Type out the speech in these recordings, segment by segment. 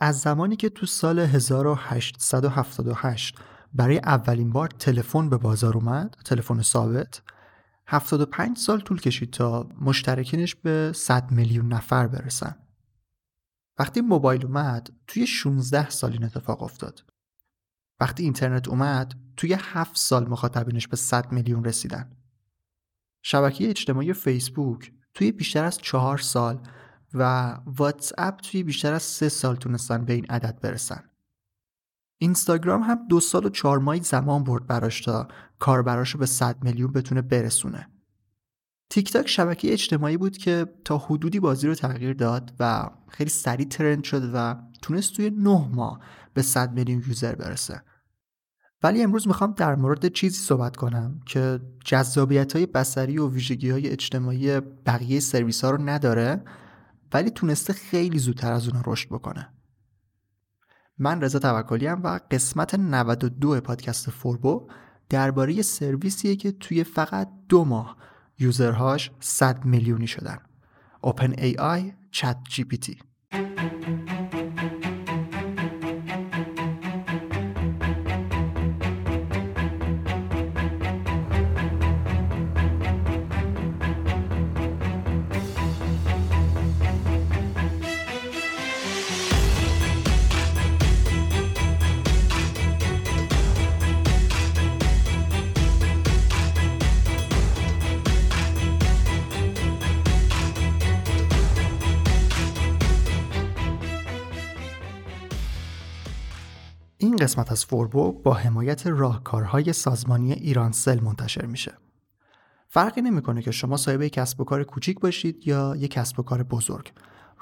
از زمانی که تو سال 1878 برای اولین بار تلفن به بازار اومد تلفن ثابت 75 سال طول کشید تا مشترکینش به 100 میلیون نفر برسن. وقتی موبایل اومد توی 16 سال این اتفاق افتاد. وقتی اینترنت اومد توی 7 سال مخاطبینش به 100 میلیون رسیدن. شبکه اجتماعی فیسبوک توی بیشتر از چهار سال و واتس اپ توی بیشتر از سه سال تونستن به این عدد برسن. اینستاگرام هم دو سال و چهار ماهی زمان برد براش تا کاربراش رو به 100 میلیون بتونه برسونه. تیک تاک شبکه اجتماعی بود که تا حدودی بازی رو تغییر داد و خیلی سریع trend شد و تونست توی نه ماه به 100 میلیون user برسه. ولی امروز می‌خوام در مورد چیزی صحبت کنم که جذابیت های بصری و ویژگی های اجتماعی بقیه سرویس ها رو نداره ولی تونسته خیلی زودتر از اونها رشد بکنه. من رضا توکلی و قسمت 92 پادکست فوربو درباره سرویسیه که توی فقط دو ماه یوزرهاش 100 میلیونی شدن. OpenAI ChatGPT این قسمت از فوربو با حمایت راهکارهای سازمانی ایرانسل منتشر میشه. فرقی نمی‌کنه که شما صاحب یک کسب و کار کوچیک باشید یا یک کسب و کار بزرگ.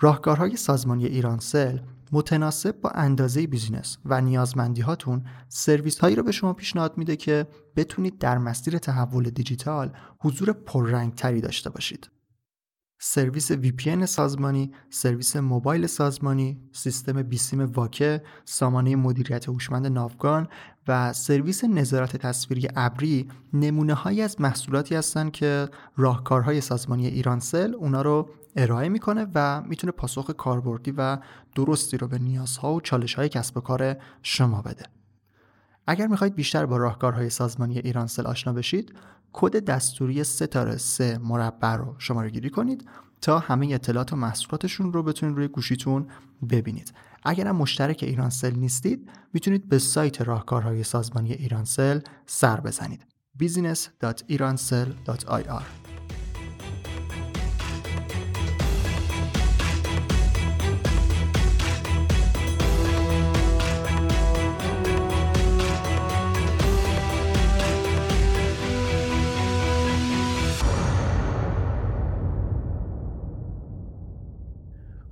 راهکارهای سازمانی ایرانسل متناسب با اندازه business و نیازمندی هاتون سرویس هایی رو به شما پیشنهاد میده که بتونید در مسیر تحول دیجیتال حضور پررنگ تری داشته باشید. سرویس VPN سازمانی، سرویس موبایل سازمانی، سیستم بیسیم واکه، سامانه مدیریت هوشمند ناوگان و سرویس نظارت تصویری ابری نمونه هایی از محصولاتی هستند که راهکارهای سازمانی ایرانسل اونا رو ارائه می‌کنه و می‌تونه پاسخ کاربردی و درستی رو به نیازها و چالش های کسب و کار شما بده. اگر می‌خواهید بیشتر با راهکارهای سازمانی ایرانسل آشنا بشید کد دستوری ستاره سه مربع رو شماره گیری کنید تا همه اطلاعات و محصولاتشون رو بتونید روی گوشیتون ببینید. اگر هم مشترک ایرانسل نیستید می‌تونید به سایت راهکارهای سازمانی ایرانسل سر بزنید. business.iransel.ir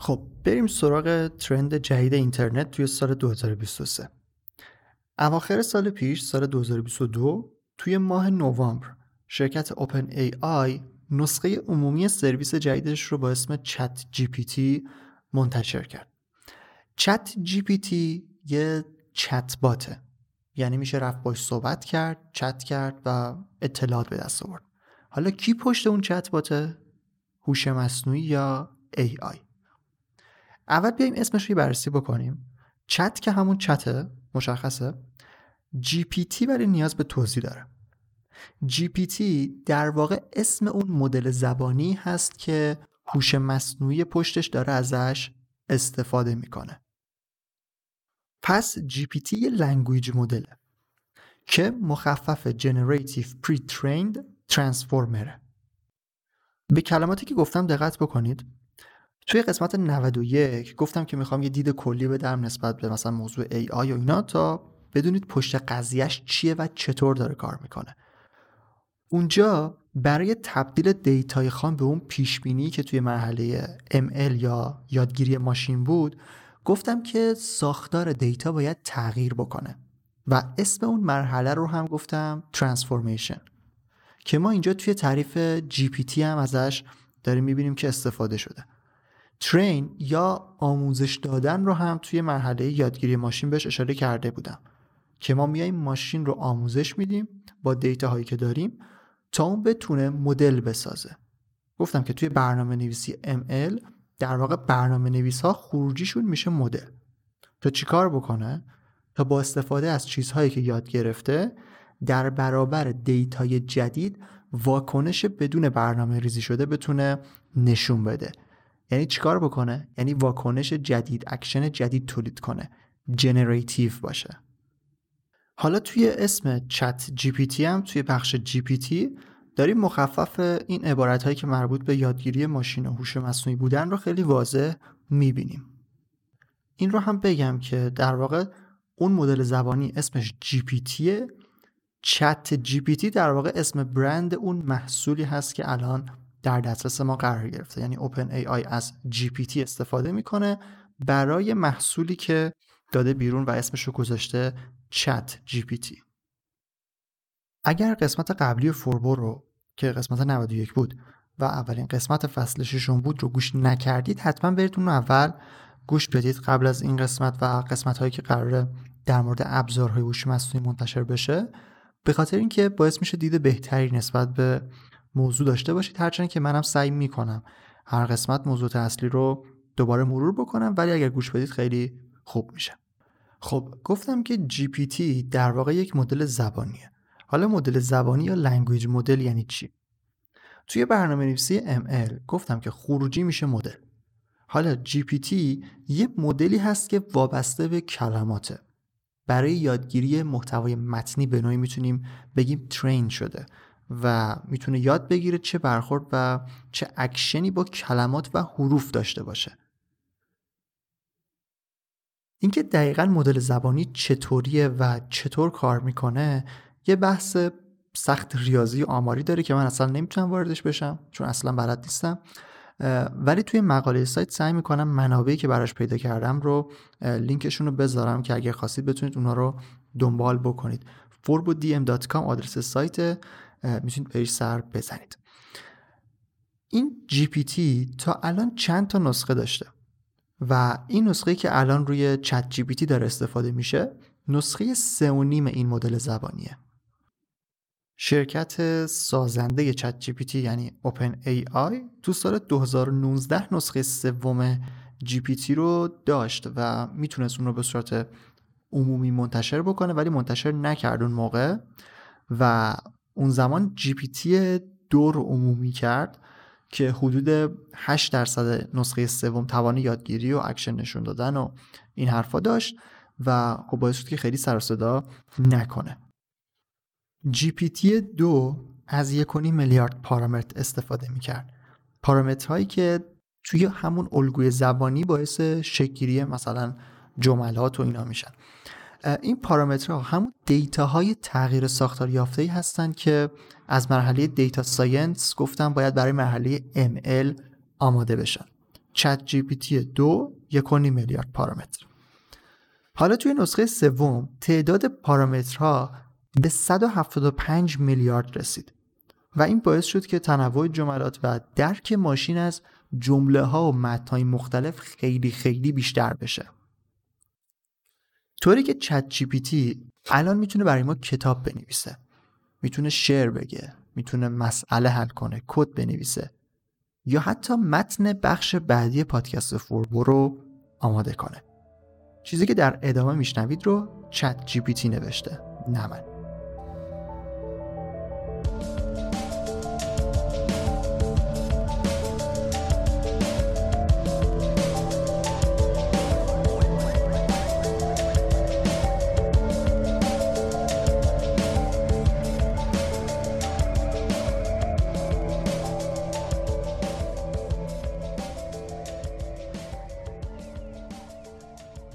خب بریم سراغ trend جدید اینترنت توی سال 2023 اواخر سال پیش سال 2022 توی ماه نوامبر شرکت OpenAI نسخه عمومی سرویس جدیدش رو با اسم ChatGPT منتشر کرد. ChatGPT یه چت باته یعنی میشه رفت باش صحبت کرد چت کرد و اطلاعات به دست آورد. حالا کی پشت اون چت باته هوش مصنوعی یا AI اول بیایم اسمش رو بررسی بکنیم. چت که همون چته مشخصه. GPT ولی نیاز به توضیح داره. GPT در واقع اسم اون مدل زبانی هست که هوش مصنوعی پشتش داره ازش استفاده می‌کنه. پس GPT یه language model ه که مخفف Generative Pre-trained Transformer. به کلماتی که گفتم دقت بکنید. توی قسمت 91 گفتم که می‌خوام یه دید کلی بدم نسبت به مثلا موضوع آی و اینا تا بدونید پشت قضیهش چیه و چطور داره کار می‌کنه. اونجا برای تبدیل دیتای خام به اون پیشبینی که توی مرحله ML یا یادگیری ماشین بود گفتم که ساختار دیتا باید تغییر بکنه و اسم اون مرحله رو هم گفتم ترانسفورمیشن که ما اینجا توی تعریف GPT هم ازش داریم می‌بینیم که استفاده شده. ترین یا آموزش دادن رو هم توی مرحله یادگیری ماشین بهش اشاره کرده بودم که ما میایم ماشین رو آموزش میدیم با دیتا هایی که داریم تا اون بتونه مدل بسازه. گفتم که توی برنامه نویسی ML در واقع برنامه نویس ها خروجیشون میشه مدل. تا چیکار بکنه؟ تا با استفاده از چیزهایی که یاد گرفته در برابر data ی جدید واکنش بدون برنامه ریزی شده بتونه نشون بده. یعنی چیکار بکنه؟ یعنی واکنش جدید اکشن جدید تولید کنه. generative باشه. حالا توی اسم ChatGPT هم توی بخش GPT داریم مخفف این عبارت هایی که مربوط به یادگیری ماشین و هوش مصنوعی بودن رو خیلی واضح می‌بینیم. این رو هم بگم که در واقع اون مدل زبانی اسمش GPT ه ChatGPT در واقع اسم برند اون محصولی هست که الان در دسترس ما قرار گرفته. یعنی OpenAI از GPT استفاده می‌کنه برای محصولی که داده بیرون و اسمش رو گذاشته چت جی پی تی اگر قسمت قبلی فوربو رو که قسمت 91 بود و اولین قسمت فصل ششم بود رو گوش نکردید حتما برید اون اول گوش بدید قبل از این قسمت و قسمت هایی که قراره در مورد ابزارهای هوش مصنوعی منتشر بشه. به خاطر اینکه باعث میشه دید بهتری نسبت به موضوع داشته باشید هرچند که منم سعی می‌کنم هر قسمت موضوع اصلی رو دوباره مرور بکنم ولی اگر گوش بدید خیلی خوب میشه. خب گفتم که GPT در واقع یک مدل زبانیه. حالا مدل زبانی یا language model یعنی چی؟ توی برنامه نویسی ML گفتم که خروجی میشه مدل. حالا GPT یه مدلی هست که وابسته به کلماته. برای یادگیری محتوای متنی به نوعی می‌تونیم بگیم train شده. و می‌تونه یاد بگیره چه برخورد و چه اکشنی با کلمات و حروف داشته باشه. اینکه دقیقا مدل زبانی چطوریه و چطور کار می‌کنه یه بحث سخت ریاضی و آماری داره که من اصلا نمی‌تونم واردش بشم چون اصلا بلد نیستم. ولی توی مقاله سایت سعی می‌کنم منابعی که براش پیدا کردم رو لینکشون رو بذارم که اگر خواستید بتونید اونا رو دنبال بکنید. forbodm.com آدرس سایت می‌تونید بهش سر بزنید. این GPT تا الان چند تا نسخه داشته؟ و این نسخه که الان روی ChatGPT داره استفاده میشه نسخه سه و نیم این مدل زبانیه. شرکت سازنده چت GPT یعنی اوپن ای آی تو سال 2019 نسخه سوم جی پی تی رو داشت و می‌تونست اون رو به صورت عمومی منتشر بکنه ولی منتشر نکرد اون موقع. و اون زمان GPT دو رو عمومی کرد که حدود 8 درصد نسخه سوم توان یادگیری و اکشن نشون دادن و این حرفا داشت و خب باعث شد که خیلی سر صدا نکنه. GPT دو از یک میلیارد پارامتر استفاده می‌کرد. پارامترهایی که توی همون الگوی زبانی باعث شکلگیری مثلا جملات و اینا میشن. این پارامترها همون data های تغییر ساختار یافته ای هستند که از مرحله data science گفتم باید برای مرحله ML آماده بشن. ChatGPT دو یک میلیارد پارامتر. حالا توی نسخه سوم تعداد پارامترها به 175 میلیارد رسید و این باعث شد که تنوع جملات و درک ماشین از جمله ها و متنهای مختلف خیلی خیلی بیشتر بشه. طوری که ChatGPT الان می‌تونه برای ما کتاب بنویسه. می‌تونه شعر بگه. می‌تونه مسئله حل کنه. کد بنویسه. یا حتی متن بخش بعدی پادکست فوربو رو آماده کنه. چیزی که در ادامه میشنوید رو ChatGPT نوشته. نه من.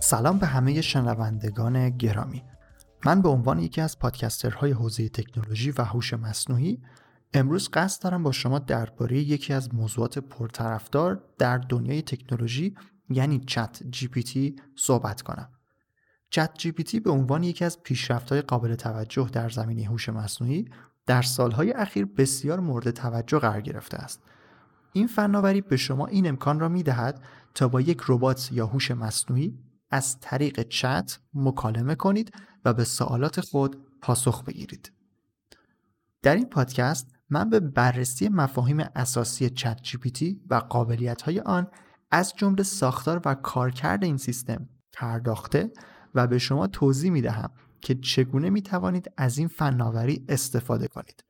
سلام به همه شنوندگان گرامی. من به عنوان یکی از پادکسترهای حوزه تکنولوژی و هوش مصنوعی امروز قصد دارم با شما درباره یکی از موضوعات پرطرفدار در دنیای تکنولوژی یعنی چت جی پی تی صحبت کنم. چت جی پی تی به عنوان یکی از پیشرفت‌های قابل توجه در زمینه هوش مصنوعی در سالهای اخیر بسیار مورد توجه قرار گرفته است. این فناوری به شما این امکان را می دهد تا با یک ربات یا هوش مصنوعی از طریق چت مکالمه کنید و به سوالات خود پاسخ بگیرید. در این پادکست من به بررسی مفاهیم اساسی چت جی و قابلیت های آن از جمله ساختار و کارکرد این سیستم پرداخته و به شما توضیح می دهم که چگونه می توانید از این فناوری استفاده کنید.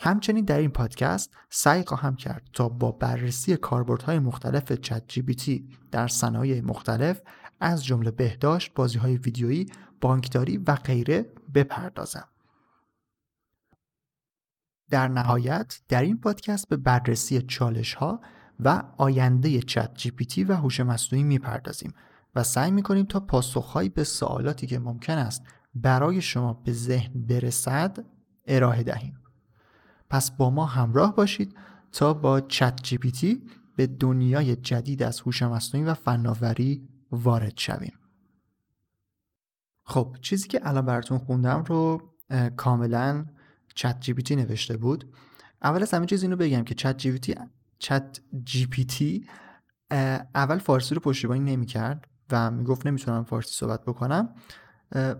همچنین در این پادکست سعی خواهم کرد تا با بررسی کاربردهای مختلف چت جی در صنایع مختلف از جمله بهداشت، بازی های ویدیویی، بانکداری و غیره بپردازم. در نهایت در این پادکست به بررسی چالش ها و آینده چت جی و هوش مصنوعی می‌پردازیم و سعی می‌کنیم تا پاسخهایی به سوالاتی که ممکن است برای شما به ذهن برسد ارائه دهیم. پس با ما همراه باشید تا با چت جی به دنیای جدید از هوش مصنوعی و فناوری وارد شویم. خب چیزی که الان براتون خوندم رو کاملا چت جی نوشته بود. اول از همه چیز اینو بگم که چت جی چت جی اول فارسی رو پشتیبانی نمی‌کرد و می‌گفت نمی‌تونم فارسی صحبت بکنم.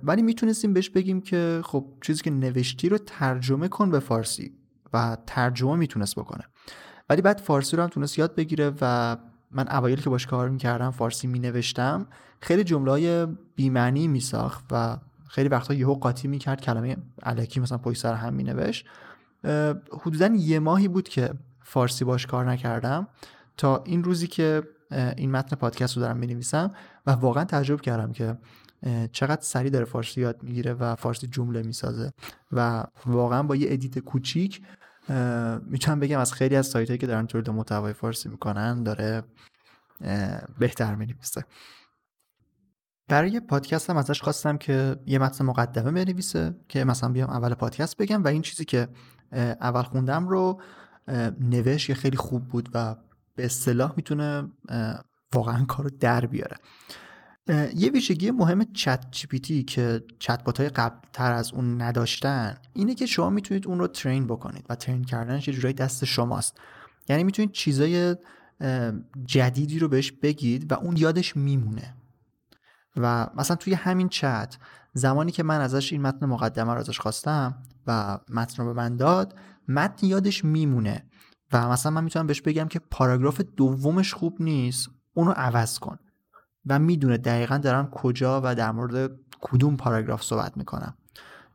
ولی می‌تونستیم بهش بگیم که خب چیزی که نوشتی رو ترجمه کن به فارسی و ترجمه می‌تونست بکنه. ولی بعد فارسی رو هم تونست یاد بگیره و من اوایل که باش کار می‌کردم فارسی مینوشتم خیلی جمله های بیمعنی میساخت و خیلی وقتا یهو قاطی می‌کرد کلمه علکی مثلا پشت سر هم مینوشت. حدودا یه ماهی بود که فارسی باش کار نکردم تا این روزی که این متن پادکست رو دارم می‌نویسم و واقعا تعجب کردم که چقدر سریع داره فارسی یاد می‌گیره و فارسی جمله می‌سازه و واقعا با یه edit کوچیک می‌تونم بگم از خیلی از سایت هایی که دارن تولید محتوای فارسی می‌کنن داره بهتر می‌نویسه. برای پادکست هم ازش خواستم که یه متن مقدمه بنویسه که مثلا بیام اول پادکست بگم و این چیزی که اول خوندم رو نوشت یه خیلی خوب بود و به اصطلاح می‌تونه واقعا کارو در بیاره. یه ویژگی مهم ChatGPT که چت های قبل تر از اون نداشتن اینه که شما می‌تونید اون رو train بکنید و train کردنش یه جورایی دست شماست. یعنی می‌تونید چیزای جدیدی رو بهش بگید و اون یادش میمونه. و مثلا توی همین چت زمانی که من ازش این متن مقدمه رو ازش خواستم و متن رو به من داد متن یادش میمونه. و مثلا من می‌تونم بهش بگم که پاراگراف دومش خوب نیست اونو عوض کن. و می‌دونه دقیقا دارم کجا و در مورد کدوم پاراگراف صحبت می‌کنم.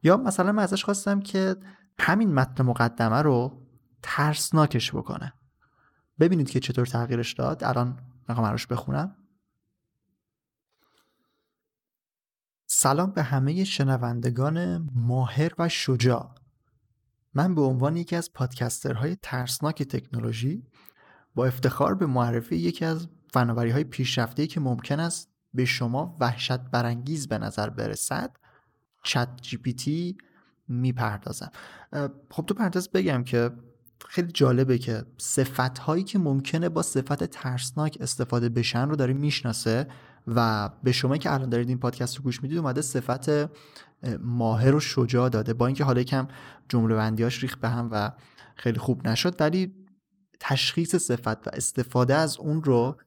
یا مثلا من ازش خواستم که همین متن مقدمه رو ترسناکش بکنه. ببینید که چطور تغییرش داد. الان می‌خوام روش بخونم. سلام به همه شنوندگان ماهر و شجاع. من به عنوان یکی از پادکسترهای ترسناک تکنولوژی با افتخار به معرفی یکی از فناوری های پیشرفته که ممکن است به شما وحشت برانگیز به نظر برسد چت جی پی تی می‌پردازم خب تو پرانتز بگم که خیلی جالبه که صفت هایی که ممکنه با صفت ترسناک استفاده بشن رو داره می‌شناسه و به شما که الان دارید این پادکست رو گوش می‌دید اومده صفت ماهر و شجاع داده. با اینکه حالا یکم جمله بندیاش ریخت به هم و خیلی خوب نشد ولی تشخیص صفت و استفاده از اون رو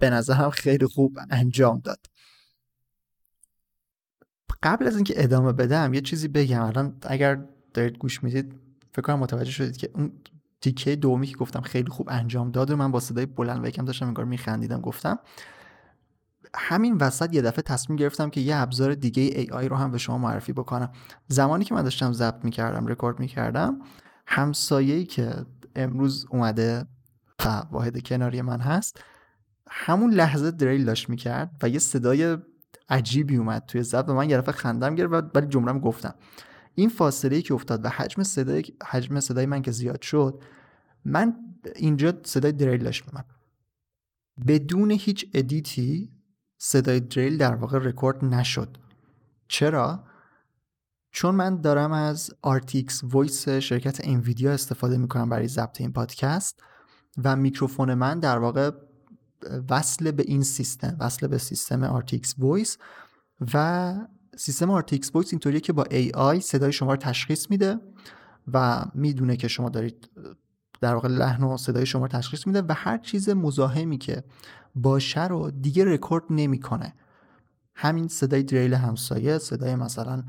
به نظرم خیلی خوب انجام داد. قبل از اینکه ادامه بدم یه چیزی بگم. الان اگر دارید گوش می‌دید فکر کنم متوجه شدید که اون تیکه دومی که گفتم خیلی خوب انجام داد و من با صدای بلند و یکم داشتم انگار میخندیدم گفتم. همین وسط یه دفعه تصمیم گرفتم که یه ابزار دیگه ای آی رو هم به شما معرفی بکنم. زمانی که من داشتم ضبط می‌کردم رکورد می‌کردم همسایه‌ای که امروز اومده و واحد کناری من هست همون لحظه دریل داشت می‌کرد و یه صدای عجیبی اومد توی ضبط و من یه دفعه خندم گرفت ولی جمله‌ام گفتم. این فاصله که افتاد و حجم صدای حجم صدای من که زیاد شد من اینجا صدای دریل داشت من بدون هیچ edit ی صدای دریل در واقع رکورد نشد. چرا؟ چون من دارم از RTX Voice شرکت Nvidia استفاده می‌کنم برای ضبط این پادکست و میکروفون من در واقع وصل به این سیستم وصل به سیستم RTX Voice و سیستم RTX Voice اینطوریه که با AI صدای شما رو تشخیص میده و می‌دونه که شما دارید در واقع لحن و صدای شما رو تشخیص میده و هر چیز مزاحمی که باشه رو دیگه رکورد نمی‌کنه. همین صدای دریل همسایه صدای مثلا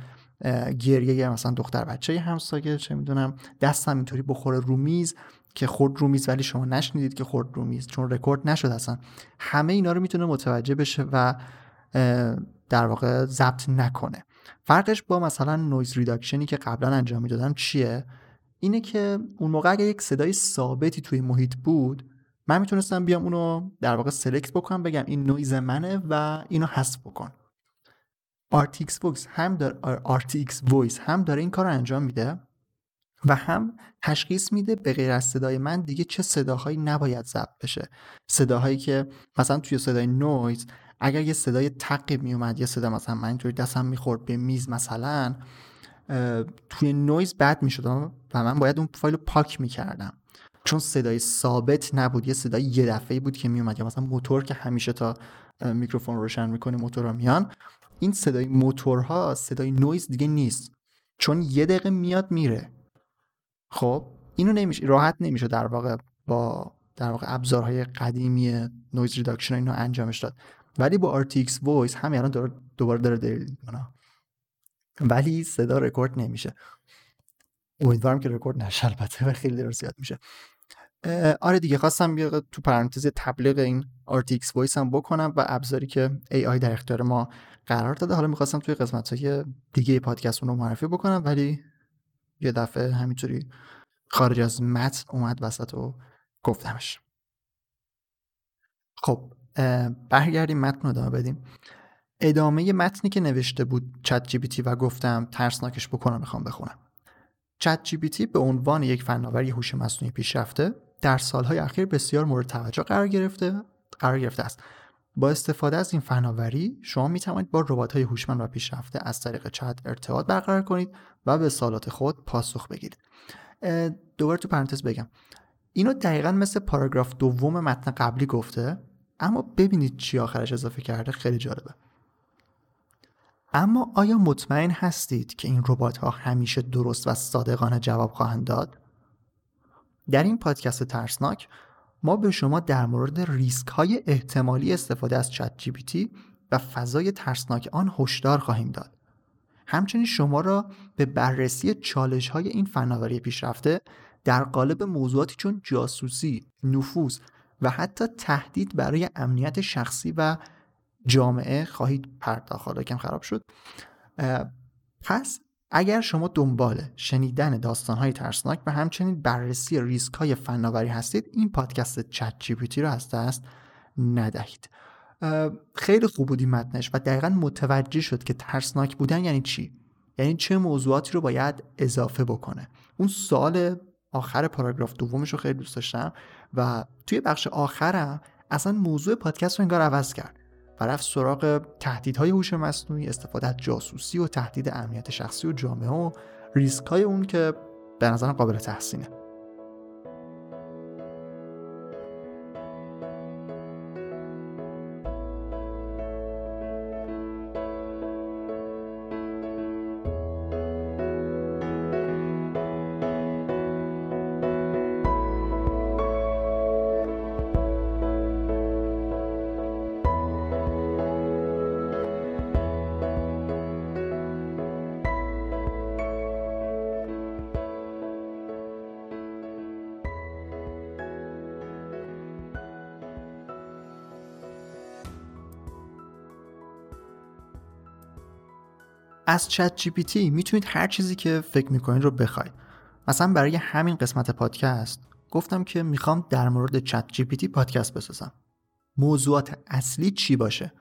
گریه مثلا دختر بچه همسایه چه می‌دونم دستم اینطوری بخوره رو میز که خورد رو میز ولی شما نشنیدید که خورد رو میز چون رکورد نشد اصلا. همه اینا رو می‌تونه متوجه بشه و در واقع ضبط نکنه. فرقش با مثلا noise reduction ی که قبلا انجام می‌دادم چیه؟ اینه که اون موقع اگر یک صدای ثابتی توی محیط بود من می‌تونستم بیام اونو در واقع select بکنم بگم این نویز منه و اینو حذف بکن. RTX Voice هم داره RTX Voice هم داره این کار رو انجام میده. و هم تشخیص میده به غیر از صدای من دیگه چه صداهایی نباید ضبط بشه. صداهایی که مثلا توی صدای نویز اگر یه صدای تقی میومد یه صدا مثلا من اینطوری دستم می‌خورد به میز مثلا توی نویز بد می‌شد و من باید اون فایل رو پاک می‌کردم. چون صدای ثابت نبود یه صدای یه دفعه بود که میومد یا مثلا موتور که همیشه تا میکروفون روشن می‌کنه موتور میان. این صدای موتورها صدای نویز دیگه نیست. چون یه دقیقه میاد میره. خب اینو نمیشه راحت نمیشه در واقع با در واقع ابزارهای قدیمی noise reduction اینو انجامش داد. ولی با RTX Voice همین الان دوباره داره دریل می‌کنه. ولی صدا رکورد نمیشه. امیدوارم که رکورد نشه البته خیلی داره زیاد میشه. آره دیگه خواستم یه تو پرانتز تبلیغ این RTX Voice هم بکنم و ابزاری که AI در اختیار ما قرار داده. حالا می‌خواستم توی قسمت های دیگه پادکست رو معرفی بکنم ولی یه دفعه همینطوری خارج از متن اومد وسط و گفتمش. خب برگردیم متن رو ادامه بدیم. ادامه متنی که نوشته بود چت جی و گفتم ترسناکش بکنم می‌خوام بخونم. چت جی به عنوان یک فناوری هوش مصنوعی پیشرفته در سالهای اخیر بسیار مورد توجه قرار گرفته قرار گرفته است. با استفاده از این فناوری شما می توانید با ربات های هوشمند و پیشرفته از طریق چت ارتباط برقرار کنید و به سوالات خود پاسخ بگیرید. دوباره تو پرانتز بگم. اینو دقیقا مثل پاراگراف دوم متن قبلی گفته اما ببینید چی آخرش اضافه کرده خیلی جالبه. اما آیا مطمئن هستید که این ربات ها همیشه درست و صادقانه جواب خواهند داد؟ در این پادکست ترسناک ما به شما در مورد ریسک های احتمالی استفاده از چت جی و فضای ترسناک آن هشدار خواهیم داد. همچنین شما را به بررسی چالش های این فناوری پیشرفته در قالب موضوعاتی چون جاسوسی، نفوذ و حتی تهدید برای امنیت شخصی و جامعه خواهید پرداخت کم خراب شد پس اگر شما دنبال شنیدن داستانهای ترسناک و همچنین بررسی ریسک های فناوری هستید این پادکست چت جی رو از دست ندهید. خیلی خوب بودی متنش و دقیقا متوجه شد که ترسناک بودن یعنی چی؟ یعنی چه موضوعاتی رو باید اضافه بکنه. اون سال آخر پاراگراف دومش رو خیلی دوست داشتم و توی بخش آخرم اصلا موضوع پادکست رو انگار عوض کرد. رفت سراغ تهدیدهای هوش مصنوعی استفاده از جاسوسی و تهدید امنیت شخصی و جامعه و ریسک های اون که به نظرم قابل تحسینه. از ChatGPT می‌تونید هر چیزی که فکر می‌کنید رو بخواید. مثلا برای همین قسمت پادکست گفتم که می‌خوام در مورد ChatGPT پادکست بسازم. موضوعات اصلی چی باشه؟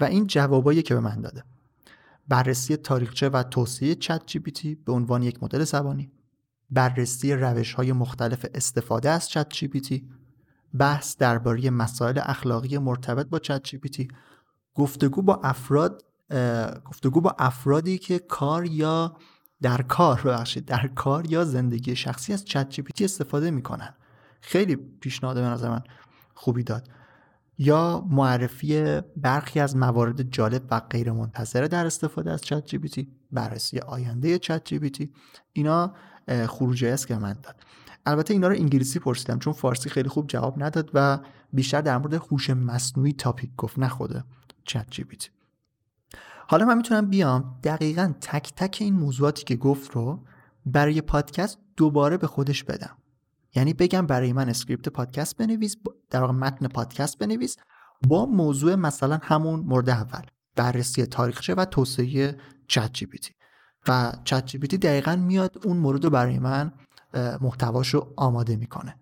و این جوابایی که به من داده. بررسی تاریخچه و توسعه ChatGPT به عنوان یک مدل زبانی. بررسی روش های مختلف استفاده از ChatGPT بحث درباره مسائل اخلاقی مرتبط با ChatGPT گفتگو با افراد گفتگو با افرادی که کار یا در کار ببخشید در کار یا زندگی شخصی از چت جی استفاده می‌کنن. خیلی پیشنهاد به نظر من خوبی داد. یا معرفی برخی از موارد جالب و غیر منتظره در استفاده از چت جی بررسی آینده چت جی اینا خروجی است که من داد. البته اینا رو انگلیسی پرسیدم چون فارسی خیلی خوب جواب نداد و بیشتر در مورد هوش مصنوعی topic گفت خود ChatGPT حالا من می‌تونم بیام دقیقا تک تک این موضوعاتی که گفت رو برای پادکست دوباره به خودش بدم. یعنی بگم برای من script پادکست بنویس در واقع متن پادکست بنویس با موضوع مثلا همون مورد اول بررسی تاریخچه و توسعه ChatGPT و ChatGPT دقیقا میاد اون مورد رو برای من محتواشو آماده می‌کنه.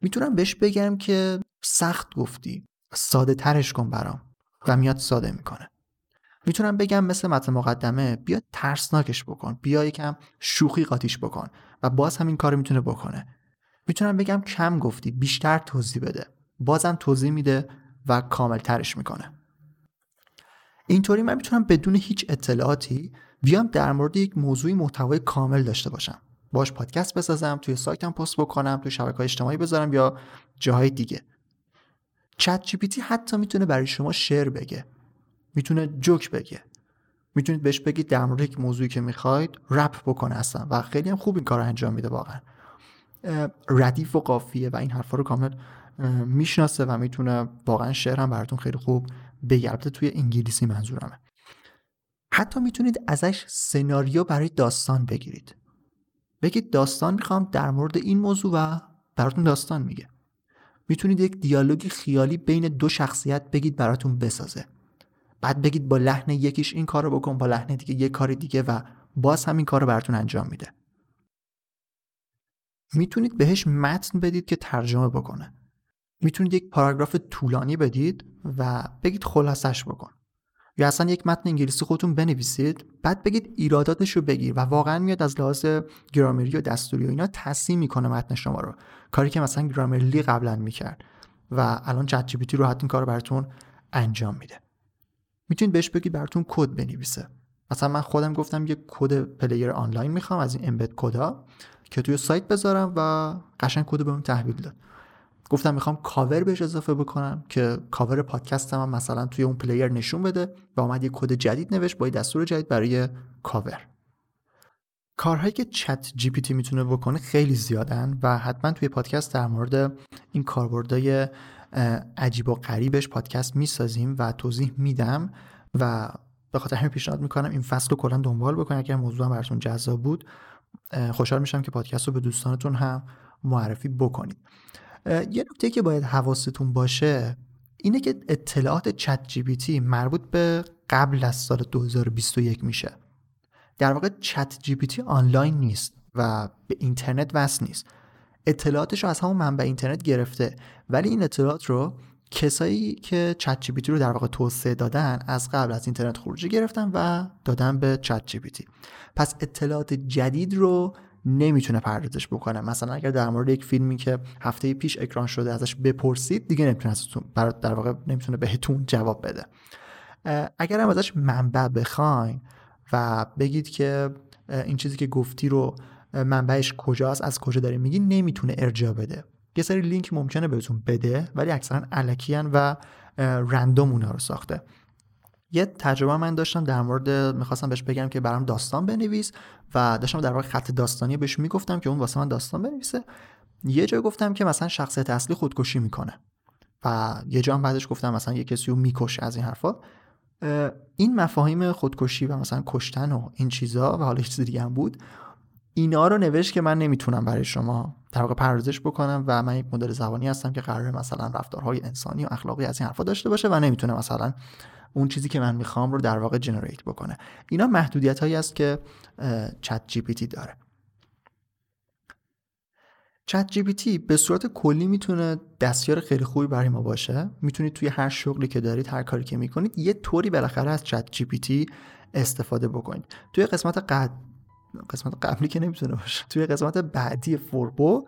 می‌تونم بهش بگم که سخت گفتی ساده ترش کن برام. و میاد ساده می‌کنه. می‌تونم بگم مثل متن مقدمه بیا ترسناکش بکن بیا یکم شوخی قاطیش بکن و باز هم این کار می‌تونه بکنه. می‌تونم بگم کم گفتی بیشتر توضیح بده. بازم توضیح میده و کامل ترش می‌کنه. اینطوری من می‌تونم بدون هیچ اطلاعاتی بیام در مورد یک موضوعی محتوای کامل داشته باشم. باش پادکست بسازم توی سایتم پست بکنم توی شبکه اجتماعی بذارم یا جاهای دیگه. چت جی حتی می‌تونه برای شما شعر بگه. می‌تونه جوک بگه. می‌تونید بهش بگید در مورد یک موضوعی که می‌خواید رپ بکنه اصلا و خیلی هم خوب این کار رو انجام میده واقعا. ردیف و قافیه و این حرفا رو کامل می‌شناسه و می‌تونه واقعا شعر هم براتون خیلی خوب بگرده توی انگلیسی منظورمه. حتی می‌تونید ازش سناریو برای داستان بگیرید. بگید داستان می‌خوام در مورد این موضوع و براتون داستان میگه. می‌تونید یک دیالوگی خیالی بین دو شخصیت بگید براتون بسازه. بعد بگید با لحن یکیش این کارو بکن با لحن دیگه یک کار دیگه و باز همین کار رو براتون انجام میده. می‌تونید بهش متن بدید که ترجمه بکنه. می‌تونید یک پاراگراف طولانی بدید و بگید خلاصش بکن. یا اصلا یک متن انگلیسی خودتون بنویسید بعد بگید ایراداتش رو بگیر و واقعا میاد از لحاظ گرامری و دستوری و اینا تصحیح می‌کنه متن شما رو. کاری که مثلا Grammarly قبلا می‌کرد و الان چت رو حتی این کار براتون انجام میده. می‌تونید بهش بگید براتون کد بنویسه. مثلا من خودم گفتم یه کد player online می‌خوام از این embed code ا که توی سایت بذارم و قشنگ کد بهم تحویل داد. گفتم می‌خوام کاور بهش اضافه بکنم که کاور پادکستم هم مثلا توی اون player نشون بده و اومد یه کد جدید نوشت با یه دستور جدید برای کاور. کارهایی که ChatGPT می‌تونه بکنه خیلی زیادن و حتما توی پادکست در مورد این کاربردهای عجیب و غریبش پادکست می‌سازیم و توضیح میدم و به خاطر همین پیشنهاد می‌کنم این فصل رو کلا دنبال بکنید اگر موضوع براتون جذاب بود. خوشحال میشم که پادکست رو به دوستانتون هم معرفی بکنید. یه نکته که باید حواستون باشه اینه که اطلاعات چت جی بی تی مربوط به قبل از سال 2021 میشه. در واقع چت جی پی تی آنلاین نیست و به اینترنت وصل نیست. اطلاعاتش رو از همون منبع اینترنت گرفته. ولی این اطلاعات رو کسایی که چت جی رو در واقع توسعه دادن از قبل از اینترنت خروجی گرفتن و دادن به چت جی پس اطلاعات جدید رو نمی‌تونه پردازش بکنه. مثلا اگر در مورد یک فیلمی که هفته پیش اکران شده ازش بپرسید دیگه نمی‌تونه در واقع نمی‌تونه بهتون جواب بده. اگر هم ازش منبع بخواین و بگید که این چیزی که گفتی رو منبعش کجاست از کجا داری میگی نمی‌تونه ارجاع بده. یه سری لینک ممکنه بهتون بده ولی اکثرا علکیان و رندوم اونا رو ساخته. یه تجربه من داشتم در مورد می‌خواستم بهش بگم که برام داستان بنویس و داشتم در واقع خط داستانی بهش می‌گفتم که اون واسه من داستان بنویسه. یه جا گفتم که مثلا شخصیت اصلی خودکشی می‌کنه و یه جا هم بعدش گفتم مثلا یه کسی رو می‌کشه از این حرفا. این مفاهیم خودکشی و مثلا کشتن و این چیزا و حالا چیز دیگه هم بود. اینا رو نوشت که من نمی‌تونم برای شما در واقع پردازش بکنم و من یک مدل زبانی هستم که قرار مثلا رفتارهای انسانی و اخلاقی از این حرفا داشته باشه و نمی‌تونه مثلا اون چیزی که من می‌خوام رو در واقع generate بکنه. اینا محدودیت هایی است که ChatGPT داره. ChatGPT به صورت کلی می‌تونه دستیار خیلی خوبی برای ما باشه. می‌تونید توی هر شغلی که دارید هر کاری که می‌کنید یه طوری بالاخره از ChatGPT استفاده بکنید. توی قسمت قد... قسمت قبلی که نمی‌تونه باشه. توی قسمت بعدی فوربو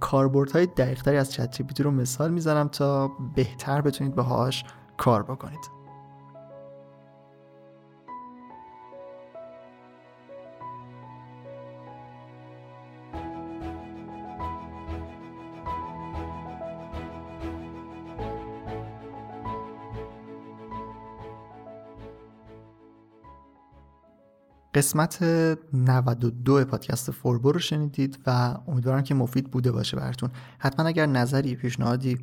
کاربردهای دقیقتری از چت رو مثال می‌زنم تا بهتر بتونید باهاش کار بکنید. قسمت 92 پادکست فوربو رو شنیدید و امیدوارم که مفید بوده باشه براتون. حتما اگر نظری پیشنهادی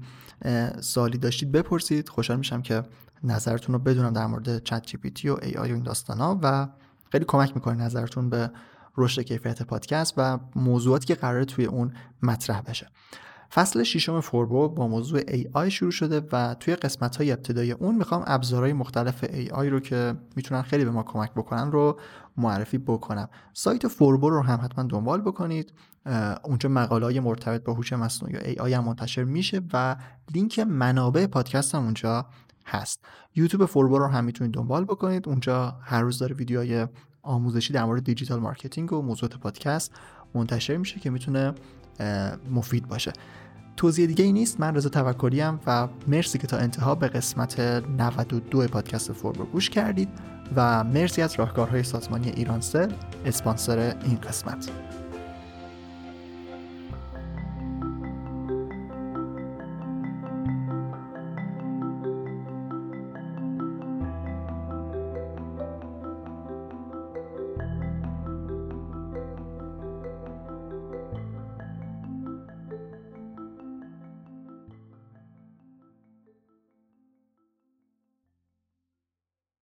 سوالی داشتید بپرسید. خوشحال میشم که نظرتون رو بدونم در مورد ChatGPT و AI و این داستانا و خیلی کمک می‌کنه نظرتون به رشد کیفیت پادکست و موضوعاتی که قراره توی اون مطرح بشه. فصل ششم فوربو با موضوع AI شروع شده و توی قسمت های ابتدای اون می‌خوام ابزارهای مختلف AI رو که می‌تونن خیلی به ما کمک بکنن رو معرفی بکنم. سایت فوربو رو هم حتما دنبال بکنید. اونجا مقاله های مرتبط با هوش مصنوعی یا AI هم منتشر میشه و لینک منابع پادکست هم اونجا هست. یوتیوب فوربو رو هم می‌تونید دنبال بکنید. اونجا هر روز داره ویدیوهای آموزشی در مورد digital marketing و موضوعات پادکست منتشر میشه که می‌تونه مفید باشه. توضیح دیگه ای نیست؟ من رضا توکلی و مرسی که تا انتها به قسمت 92 پادکست فوربو گوش کردید و مرسی از راهکارهای سازمانی ایرانسل اسپانسر این قسمت.